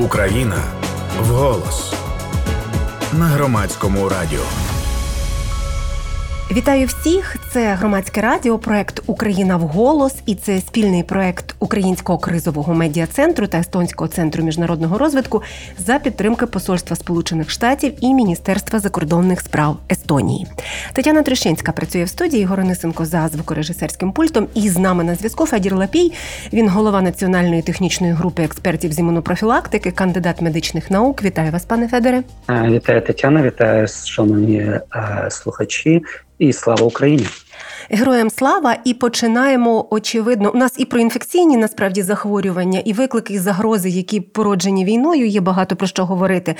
Україна вголос на громадському радіо. Вітаю всіх! Це громадське радіо, проект Україна в голос, і це спільний проект Українського кризового медіа центру та Естонського центру міжнародного розвитку за підтримки Посольства Сполучених Штатів і Міністерства закордонних справ Естонії. Тетяна Трещинська працює в студії Горонисенко за звукорежисерським пультом. І з нами на зв'язку Федір Лапій. Він голова національної технічної групи експертів з імунопрофілактики, кандидат медичних наук. Вітаю вас, пане Федоре. Вітаю Тетяна, вітаю шановні е, слухачі і слава Україні. Героям слава і починаємо очевидно. У нас і про інфекційні насправді захворювання, і виклики і загрози, які породжені війною, є багато про що говорити.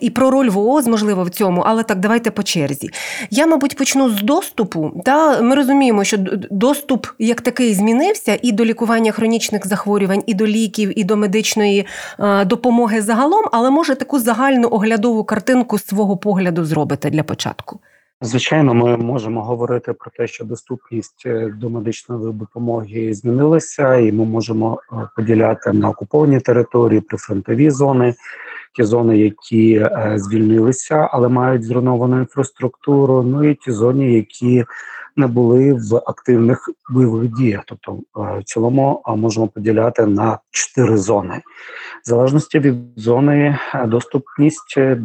І про роль ВООЗ, можливо, в цьому, але так давайте по черзі. Я, мабуть, почну з доступу. Та ми розуміємо, що доступ як такий змінився і до лікування хронічних захворювань, і до ліків, і до медичної е, допомоги загалом, але може таку загальну оглядову картинку свого погляду зробити для початку. Звичайно, ми можемо говорити про те, що доступність е, до медичної допомоги змінилася, і ми можемо е, поділяти на окуповані території, прифронтові зони, ті зони, які е, звільнилися, але мають зруйновану інфраструктуру. Ну і ті зони, які не були в активних бойових діях. Тобто, в цілому можемо поділяти на чотири зони. В залежності від зони е, доступність е,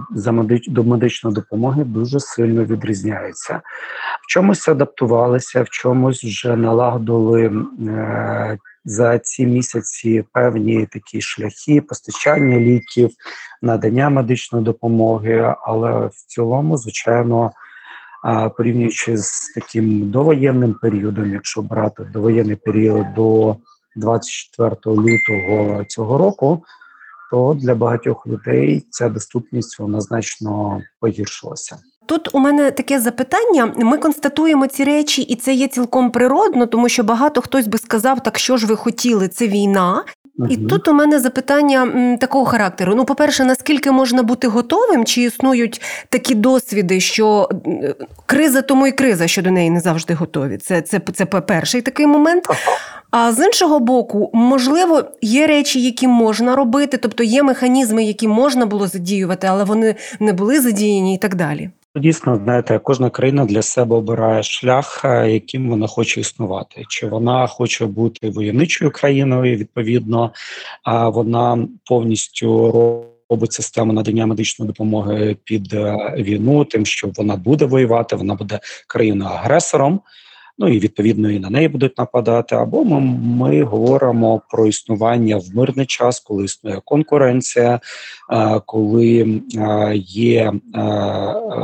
до медичної допомоги дуже сильно відрізняється. В чомусь адаптувалися, в чомусь вже налагодили е... за ці місяці певні такі шляхи постачання ліків, надання медичної допомоги, але в цілому, звичайно. Порівнюючи з таким довоєнним періодом, якщо брати довоєнний період до 24 лютого цього року, то для багатьох людей ця доступність вона значно погіршилася. Тут у мене таке запитання. Ми констатуємо ці речі, і це є цілком природно, тому що багато хтось би сказав, так що ж ви хотіли, це війна. Uh-huh. І тут у мене запитання такого характеру. Ну, по-перше, наскільки можна бути готовим, чи існують такі досвіди, що криза тому і криза, що до неї не завжди готові. Це це, це перший такий момент. А з іншого боку, можливо, є речі, які можна робити, тобто є механізми, які можна було задіювати, але вони не були задіяні і так далі. Дійсно, знаєте, кожна країна для себе обирає шлях, е, яким вона хоче існувати. Чи вона хоче бути воєнничою країною? Відповідно, а вона повністю робить систему надання медичної допомоги під е, війну, тим, що вона буде воювати, вона буде країною агресором ну і відповідно і на неї будуть нападати. Або ми, ми говоримо про існування в мирний час, коли існує конкуренція, коли є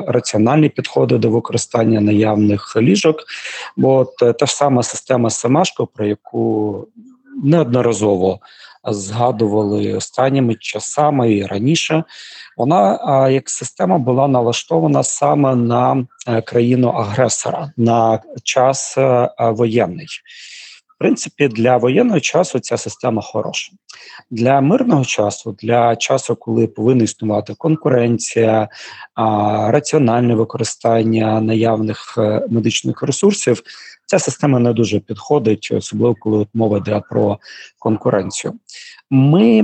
раціональні підходи до використання наявних ліжок. Бо та ж сама система Семашко, про яку неодноразово згадували останніми часами і раніше. Вона як система була налаштована саме на е, країну агресора на час е, воєнний. В принципі, для воєнного часу ця система хороша. Для мирного часу, для часу, коли повинна існувати конкуренція, раціональне використання наявних е, медичних ресурсів, ця система не дуже підходить, особливо коли мова йде про конкуренцію. Ми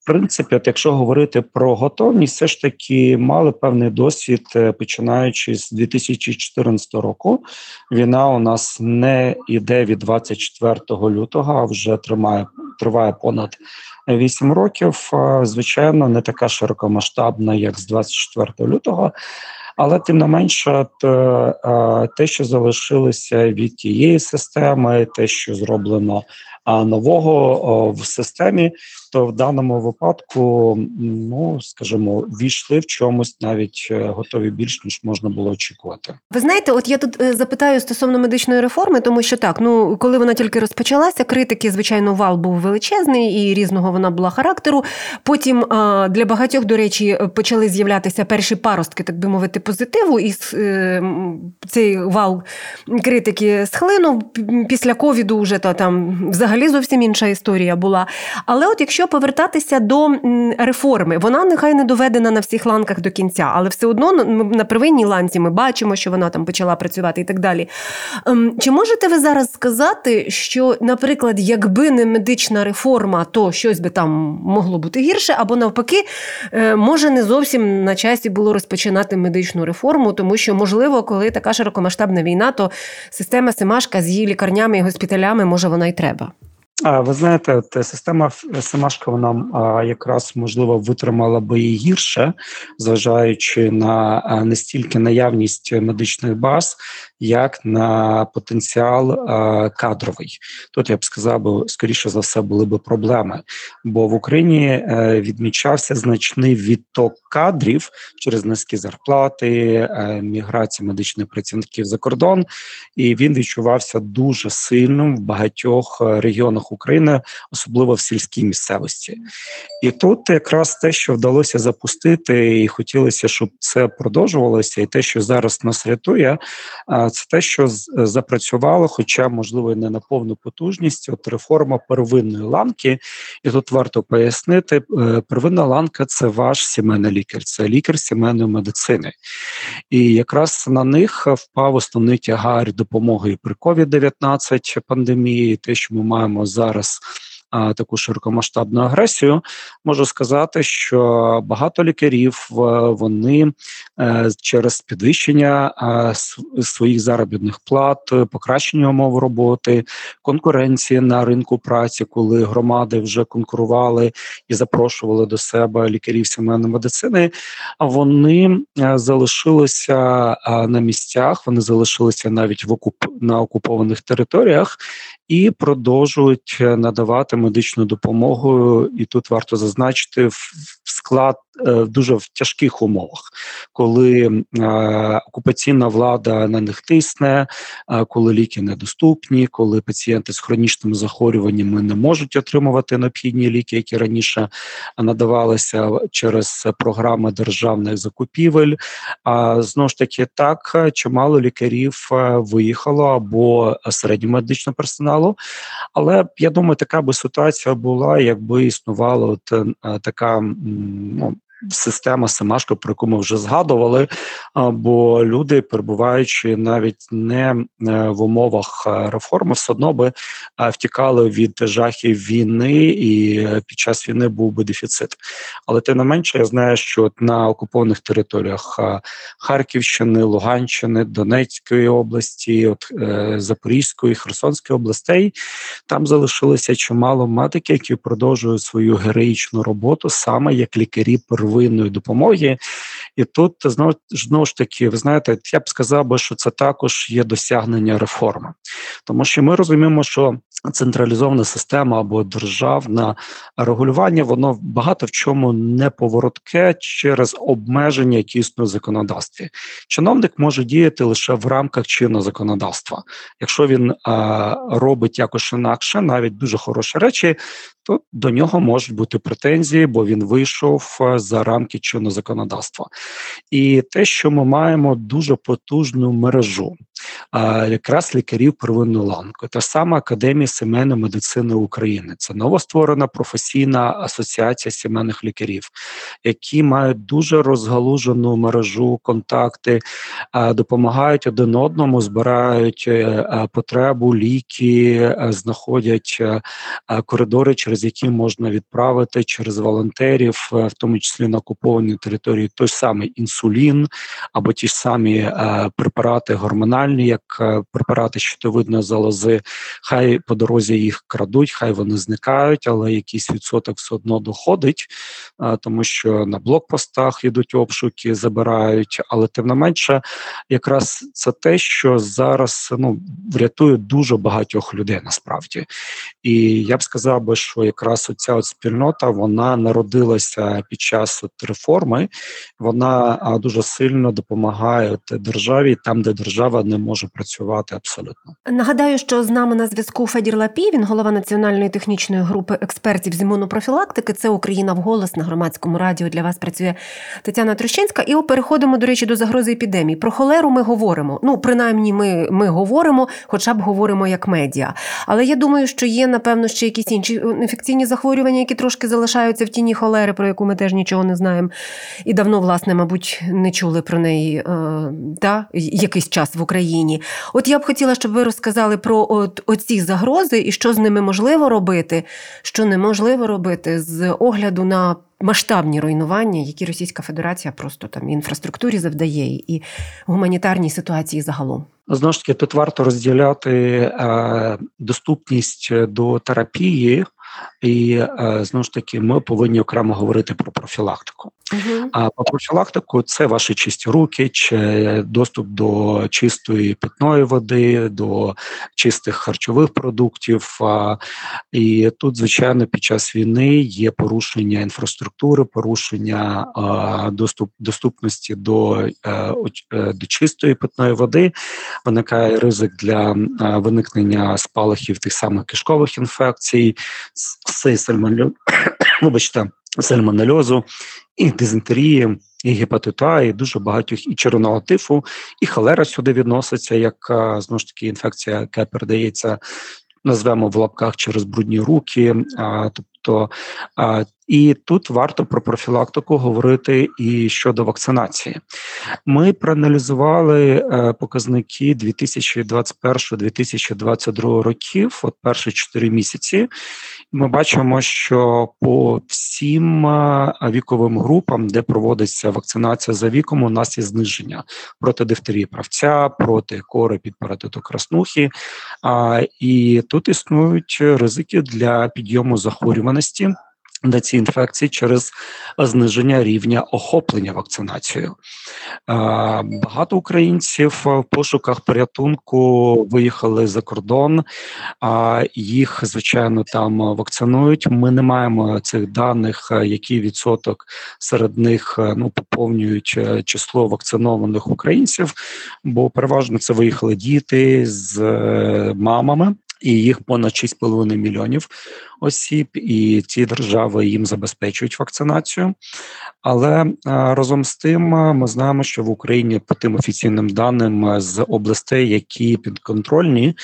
в принципі, от якщо говорити про готовність, все ж таки мали певний досвід, е, починаючи з 2014 року. Війна у нас не йде від 24 лютого, а вже тримає триває понад 8 років. Звичайно, не така широкомасштабна, як з 24 лютого. Але тим не менше, е, те, що залишилося від тієї системи, те, що зроблено нового в системі, то в даному випадку, ну скажімо, війшли в чомусь навіть е, готові більш ніж можна було очікувати. Ви знаєте, от я тут е, запитаю стосовно медичної реформи, тому що так, ну коли вона тільки розпочалася, критики, звичайно, вал був величезний і різного вона була характеру. Потім для багатьох, до речі, почали з'являтися перші паростки, так би мовити, позитиву, і е, цей вал критики схлинув після ковіду. Вже то там взагалі зовсім інша історія була. Але от якщо якщо повертатися до реформи, вона нехай не доведена на всіх ланках до кінця, але все одно на первинній ланці ми бачимо, що вона там почала працювати і так далі. Ем, чи можете ви зараз сказати, що, наприклад, якби не медична реформа, то щось би там могло бути гірше, або навпаки, е, може не зовсім на часі було розпочинати медичну реформу, тому що, можливо, коли така широкомасштабна війна, то система Семашка з її лікарнями і госпіталями може вона й треба. Ви знаєте, от система Семашка вона якраз можливо витримала би і гірше, зважаючи на не стільки наявність медичних баз, як на потенціал кадровий. Тут я б сказав, би скоріше за все були б проблеми, бо в Україні е, відмічався значний відток кадрів через низькі зарплати, е, міграції медичних працівників за кордон, і він відчувався дуже сильним в багатьох е, регіонах України, особливо в сільській місцевості. І тут якраз те, що вдалося запустити, і хотілося, щоб це продовжувалося, і те, що зараз нас рятує, це те, що запрацювало, хоча можливо і не на повну потужність. От реформа первинної ланки, і тут варто пояснити: е, первинна ланка це ваш сімейний лікар, це лікар сімейної медицини, і якраз на них впав основний тягар допомоги при COVID-19 пандемії, те, що ми маємо зараз зараз таку широкомасштабну агресію, можу сказати, що багато лікарів вони е, через підвищення своїх заробітних плат, покращення умов роботи, конкуренції на ринку праці, коли громади вже конкурували і запрошували до себе лікарів сімейної медицини. Вони е, залишилися на місцях, вони залишилися навіть в окуп на окупованих територіях і продовжують е, надавати медичну допомогу. І тут варто зазначити в склад Е, в дуже в тяжких умовах, коли е, окупаційна влада на них тисне, е, коли ліки недоступні, коли пацієнти з хронічними захворюваннями не можуть отримувати необхідні ліки, які раніше надавалися через програми державних закупівель. А знову ж таки, так чимало лікарів виїхало або середньомедичного персоналу. Але я думаю, така би ситуація була, якби існувала от така ну система Семашко, про яку ми вже згадували. Бо люди, перебуваючи навіть не е, в умовах е, реформи, все одно би втікали від жахів війни, і е, під час війни був би дефіцит. Але тим не менше, я знаю, що на окупованих територіях Харківщини, Луганщини, Донецької області, от Запорізької, Херсонської областей там залишилося чимало медиків, які продовжують свою героїчну роботу саме як лікарі первинної первинної допомоги. І тут знову знову ж таки, ви знаєте, я б сказав би, що це також є досягнення реформи, тому що ми розуміємо, що централізована система або державне регулювання, воно багато в чому не поворотке через обмеження, які існують в законодавстві. Чиновник може діяти лише в рамках чинного законодавства. Якщо він а, робить якось інакше, навіть дуже хороші речі, то до нього можуть бути претензії, бо він вийшов за рамки чинного законодавства. І те, що ми маємо дуже потужну мережу, якраз лікарів первинної ланки, та сама академія сімейної медицини України. Це новостворена професійна асоціація сімейних лікарів, які мають дуже розгалужену мережу, контакти, допомагають один одному, збирають е, потребу, ліки, е, знаходять е, коридори, через які можна відправити через волонтерів, в тому числі на окупованій території той самий інсулін або ті ж самі препарати гормональні, як препарати щитовидної залози, хай по дорозі їх крадуть, хай вони зникають, але якийсь відсоток все одно доходить, тому що на блокпостах йдуть обшуки, забирають. Але тим не менше, якраз це те, що зараз ну врятує дуже багатьох людей насправді. І я б сказав би, що якраз оця от спільнота вона народилася під час от реформи, вона дуже сильно допомагає державі там, де держава не може запрацювати абсолютно. Нагадаю, що з нами на зв'язку Федір Лапій, він голова національної технічної групи експертів з імунопрофілактики. Це Україна в голос на громадському радіо. Для вас працює Тетяна Трощинська. І переходимо, до речі, до загрози епідемії. Про холеру ми говоримо. Ну, принаймні, ми, ми говоримо, хоча б говоримо як медіа. Але я думаю, що є, напевно, ще якісь інші інфекційні захворювання, які трошки залишаються в тіні холери, про яку ми теж нічого не знаємо. І давно, власне, мабуть, не чули про неї е, та, якийсь час в Україні. От я б хотіла, щоб ви розказали про от, оці загрози і що з ними можливо робити, що неможливо робити з огляду на масштабні руйнування, які Російська Федерація просто там інфраструктурі завдає, і гуманітарній ситуації загалом. Знову ж таки, тут варто розділяти е, доступність до терапії і е, знову ж таки, ми повинні окремо говорити про профілактику. Uh-huh. А по профілактику це ваші чисті руки, чи доступ до чистої питної води, до чистих харчових продуктів. І тут, звичайно, під час війни є порушення інфраструктури, порушення доступ доступності до, е, е, до чистої питної води. Виникає ризик для виникнення спалахів тих самих кишкових інфекцій цей сальмонельоз, вибачте, сальмонельозу, і дизентерії, і гепатита, і дуже багатьох і червоного тифу, і холера сюди відноситься, як знову ж таки інфекція, яка передається. Назвемо в лапках через брудні руки, а, тобто а, і тут варто про профілактику говорити і щодо вакцинації. Ми проаналізували е, показники 2021-2022 років, от перші 4 місяці. Ми бачимо, що по всім е, віковим групам, де проводиться вакцинація за віком, у нас є зниження проти дифтерії правця, проти кори під паратиту краснухи. І тут існують ризики для підйому захворюваності на ці інфекції через зниження рівня охоплення вакцинацією. Багато українців в пошуках порятунку виїхали за кордон, їх звичайно там вакцинують. Ми не маємо цих даних, який відсоток серед них ну поповнюють е, число вакцинованих українців, бо переважно це виїхали діти з е, мамами і їх понад 6,5 мільйонів осіб, і ці держави їм забезпечують вакцинацію. Але разом з тим ми знаємо, що в Україні по тим офіційним даним з областей, які підконтрольні,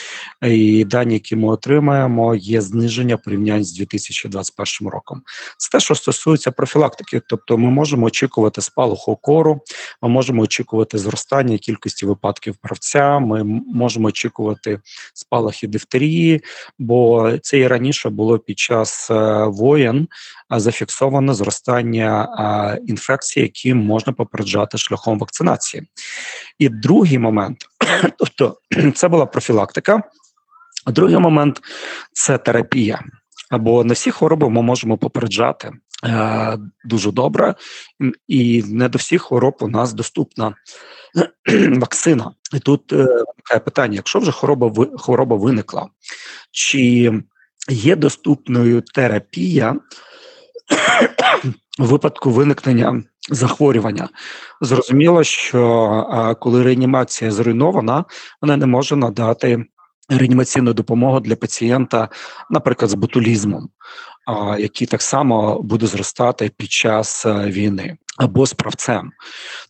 і дані, які ми отримаємо, є зниження порівнянь з 2021 роком. Це те, що стосується профілактики, тобто ми можемо очікувати спалаху кору, ми можемо очікувати зростання кількості випадків правця. Ми можемо очікувати спалахи дифтерії, бо це і раніше було під час е, воєн зафіксовано зростання інфекцій, які можна попереджати шляхом вакцинації. І другий момент, тобто це була профілактика. А другий момент це терапія. Або на всі хвороби ми можемо попереджати е, дуже добре, і не до всіх хвороб у нас доступна вакцина. І тут е, питання: якщо вже хвороба хвороба виникла, чи є доступною терапія у випадку виникнення захворювання. Зрозуміло, що коли реанімація зруйнована, вона не може надати реанімаційну допомогу для пацієнта, наприклад, з ботулізмом, який так само буде зростати під час е, війни або з правцем.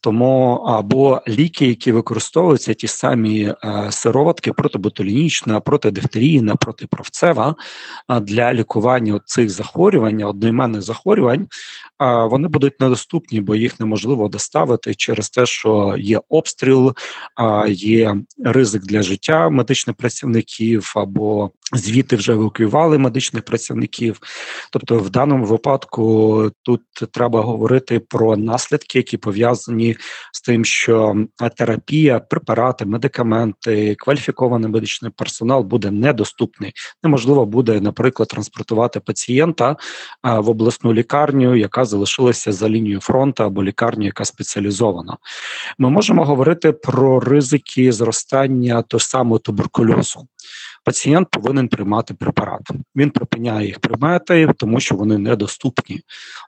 Тому або ліки, які використовуються, ті самі е, сироватки протиботулінічна, протидифтерійна, протиправцева для лікування цих захворювань, одноіменних захворювань, вони будуть недоступні, бо їх неможливо доставити через те, що є обстріл, є ризик для життя медичних працівників або звідти вже евакуювали медичних працівників. Тобто, в даному випадку тут треба говорити про наслідки, які пов'язані з тим, що терапія, препарати, медикаменти, кваліфікований медичний персонал буде недоступний. Неможливо буде, наприклад, транспортувати пацієнта в обласну лікарню, яка залишилася за лінією фронту або лікарню, яка спеціалізована. Ми можемо говорити про ризики зростання того самого туберкульозу. пацієнт повинен приймати препарат. Він припиняє їх приймати, тому що вони недоступні.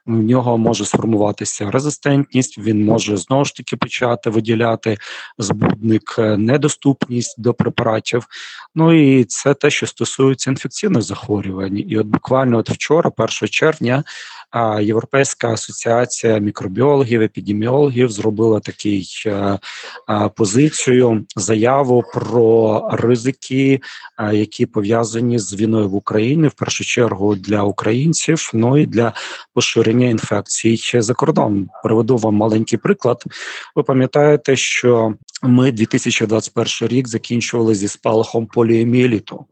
У нього може сформуватися резистентність, він може знову ж таки почати виділяти збудник, е, недоступність до препаратів. Ну і це те, що стосується інфекційних захворювань. І от буквально от вчора, 1 червня, Європейська асоціація мікробіологів, епідеміологів зробила такий е, е, позицію заяву про ризики, е, які пов'язані з війною в Україні, в першу чергу для українців, ну і для поширення інфекцій за кордоном. Приведу вам маленький приклад. Ви пам'ятаєте, що ми 2021 рік закінчували зі спалахом поліеміеліту,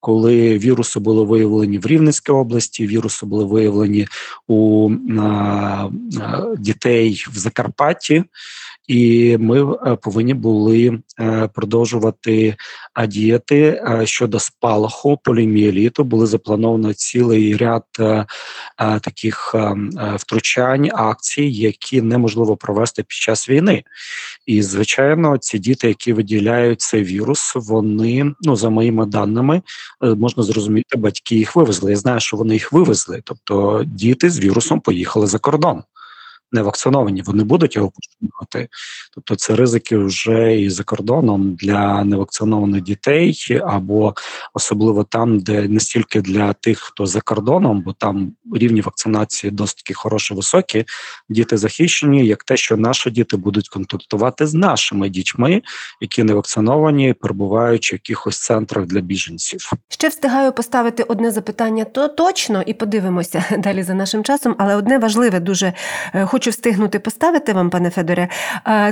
коли віруси були виявлені в Рівненській області, віруси були виявлені у дітей в Закарпатті, і ми е, повинні були е, продовжувати діяти е, щодо спалаху поліміеліту. Були заплановано цілий ряд таких втручань акцій, які неможливо провести під час війни. І звичайно, ці діти, які виділяють цей вірус, вони ну за моїми даними можна зрозуміти, батьки їх вивезли. Я знаю, що вони їх вивезли, тобто діти з вірусом поїхали за кордон не вакциновані, вони будуть його поширювати. Тобто це ризики вже і за кордоном для невакцинованих дітей, або особливо там, де не стільки для тих, хто за кордоном, бо там рівні вакцинації досить хороші, високі. Діти захищені, як те, що наші діти будуть контактувати з нашими дітьми, які не вакциновані, перебуваючи в якихось центрах для біженців. Ще встигаю поставити одне запитання, то точно і подивимося далі за нашим часом, але одне важливе дуже е, хочу встигнути поставити вам, пане Федоре.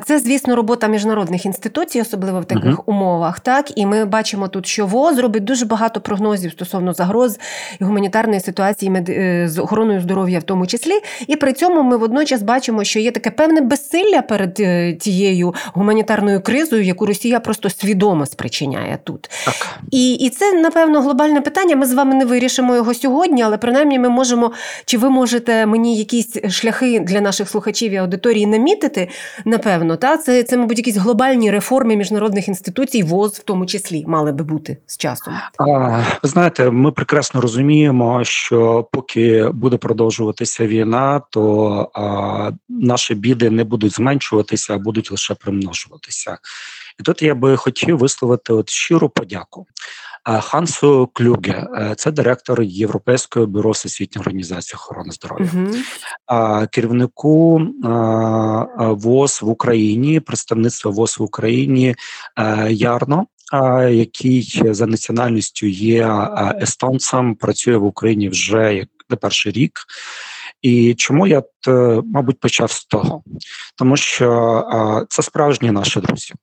Це, звісно, робота міжнародних інституцій, особливо в таких uh-huh. умовах. Так, і ми бачимо тут, що ВОЗ робить дуже багато прогнозів стосовно загроз і гуманітарної ситуації е, з охороною здоров'я, в тому числі. І при цьому ми водночас бачимо, що є таке певне безсилля перед е, тією гуманітарною кризою, яку Росія просто свідомо спричиняє тут. Так. І, І це напевно глобальне питання. Ми з вами не вирішимо його сьогодні, але принаймні ми можемо. Чи ви можете мені якісь шляхи для наших слухачів і аудиторії намітити, напевно, та це, це, мабуть, якісь глобальні реформи міжнародних інституцій, ВОЗ в тому числі мали би бути з часом. А, знаєте, ми прекрасно розуміємо, що поки буде продовжуватися війна, то а, наші біди не будуть зменшуватися, а будуть лише примножуватися. І тут я би хотів висловити от щиру подяку. Хансу Клюге, е, це директор Європейського бюро всесвітньої організації охорони здоров'я, uh-huh. керівнику ВОЗ в Україні, представництва ВОЗ в Україні е, Ярно. Який за національністю є естонцем, працює в Україні вже як не перший рік. І чому я мабуть почав з того, тому що це справжні наші друзі.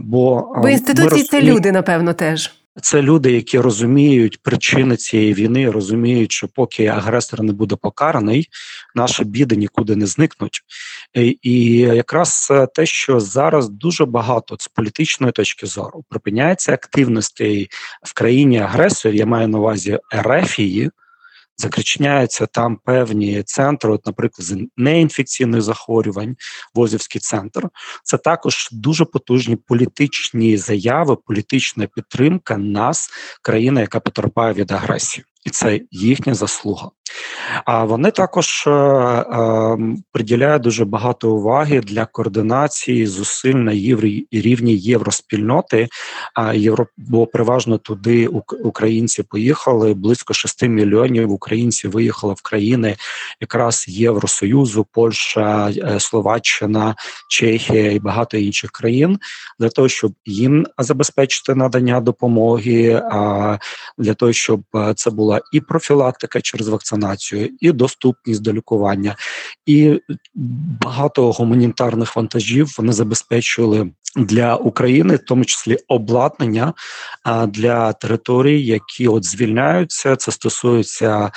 Бо Бо інституції це люди, напевно, теж. Це люди, які розуміють причини цієї війни, розуміють, що поки агресор не буде покараний, наші біди нікуди не зникнуть. І якраз те, що зараз дуже багато з політичної точки зору припиняється активності в країні агресорів, я маю на увазі Ерефії закричняються там певні центри, от, наприклад, з неінфекційних захворювань, Возівський центр. Це також дуже потужні політичні заяви, політична підтримка нас, країна, яка потерпає від агресії і це їхня заслуга. А вони також е, е, приділяють дуже багато уваги для координації зусиль на єврі, рівні євроспільноти. А євро, бо переважно туди українці поїхали. Близько 6 мільйонів українців виїхало в країни якраз Євросоюзу, Польща, е, Словаччина, Чехія і багато інших країн для того, щоб їм забезпечити надання допомоги, а для того, щоб е, це була і профілактика через вакцинацію, і доступність до лікування, і багато гуманітарних вантажів вони забезпечували для України, в тому числі обладнання для територій, які от звільняються. Це стосується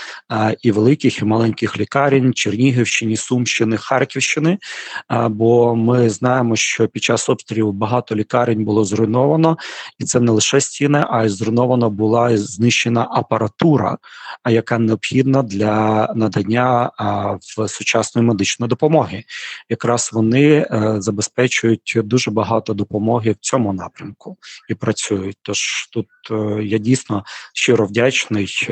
і великих, і маленьких лікарень Чернігівщини, Сумщини, Харківщини. Бо ми знаємо, що під час обстрілів багато лікарень було зруйновано, і це не лише стіни, а й зруйнована була знищена апаратура, яка необхідна для надання в сучасної медичної допомоги. Якраз вони забезпечують дуже багато допомоги в цьому напрямку і працюють. Тож тут я дійсно щиро вдячний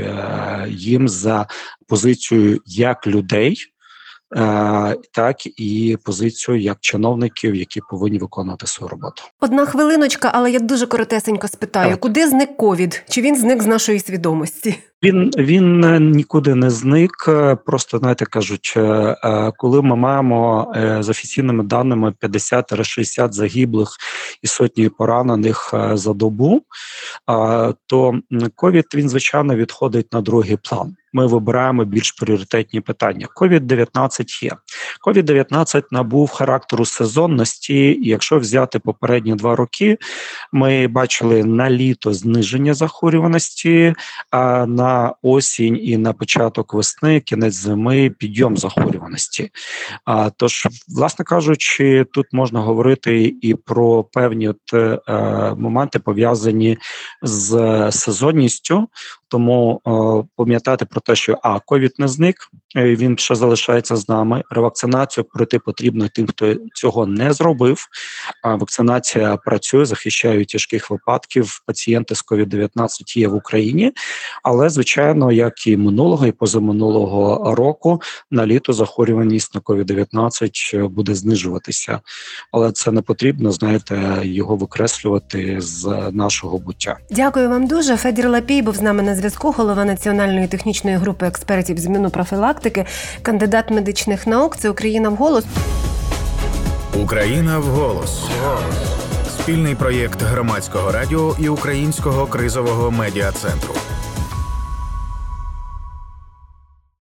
їм за позицію як людей. Е, так і позицію як чиновників, які повинні виконувати свою роботу. Одна хвилиночка, але я дуже коротесенько спитаю: так. куди зник ковід? Чи він зник з нашої свідомості? Він він нікуди не зник. Просто знаєте, кажуть, е, е, коли ми маємо з офіційними даними 50-60 загиблих і сотні поранених за добу, то ковід він звичайно відходить на другий план ми вибираємо більш пріоритетні питання. COVID-19 є. COVID-19 набув характеру сезонності. Якщо взяти попередні два роки, ми бачили на літо зниження захворюваності, а на осінь і на початок весни, кінець зими, підйом захворюваності. А тож, власне кажучи, тут можна говорити і про певні от, е, моменти пов'язані з сезонністю. Тому о, пам'ятати про те, що а ковід не зник, е, він ще залишається з нами. Ревакцинацію пройти потрібно тим, хто цього не зробив. А вакцинація працює, захищає тяжких випадків. Пацієнти з covid 19 є в Україні, але звичайно, як і минулого, і позаминулого року на літо захворюваність на covid 19 буде знижуватися, але це не потрібно. Знаєте, його викреслювати з нашого буття. Дякую вам дуже. Федір Лапій був з нами на зв'язку, голова національної технічної групи експертів з профілактики, кандидат медичних наук. Це Україна в голос. Україна в голос. Спільний проєкт громадського радіо і українського кризового медіа центру.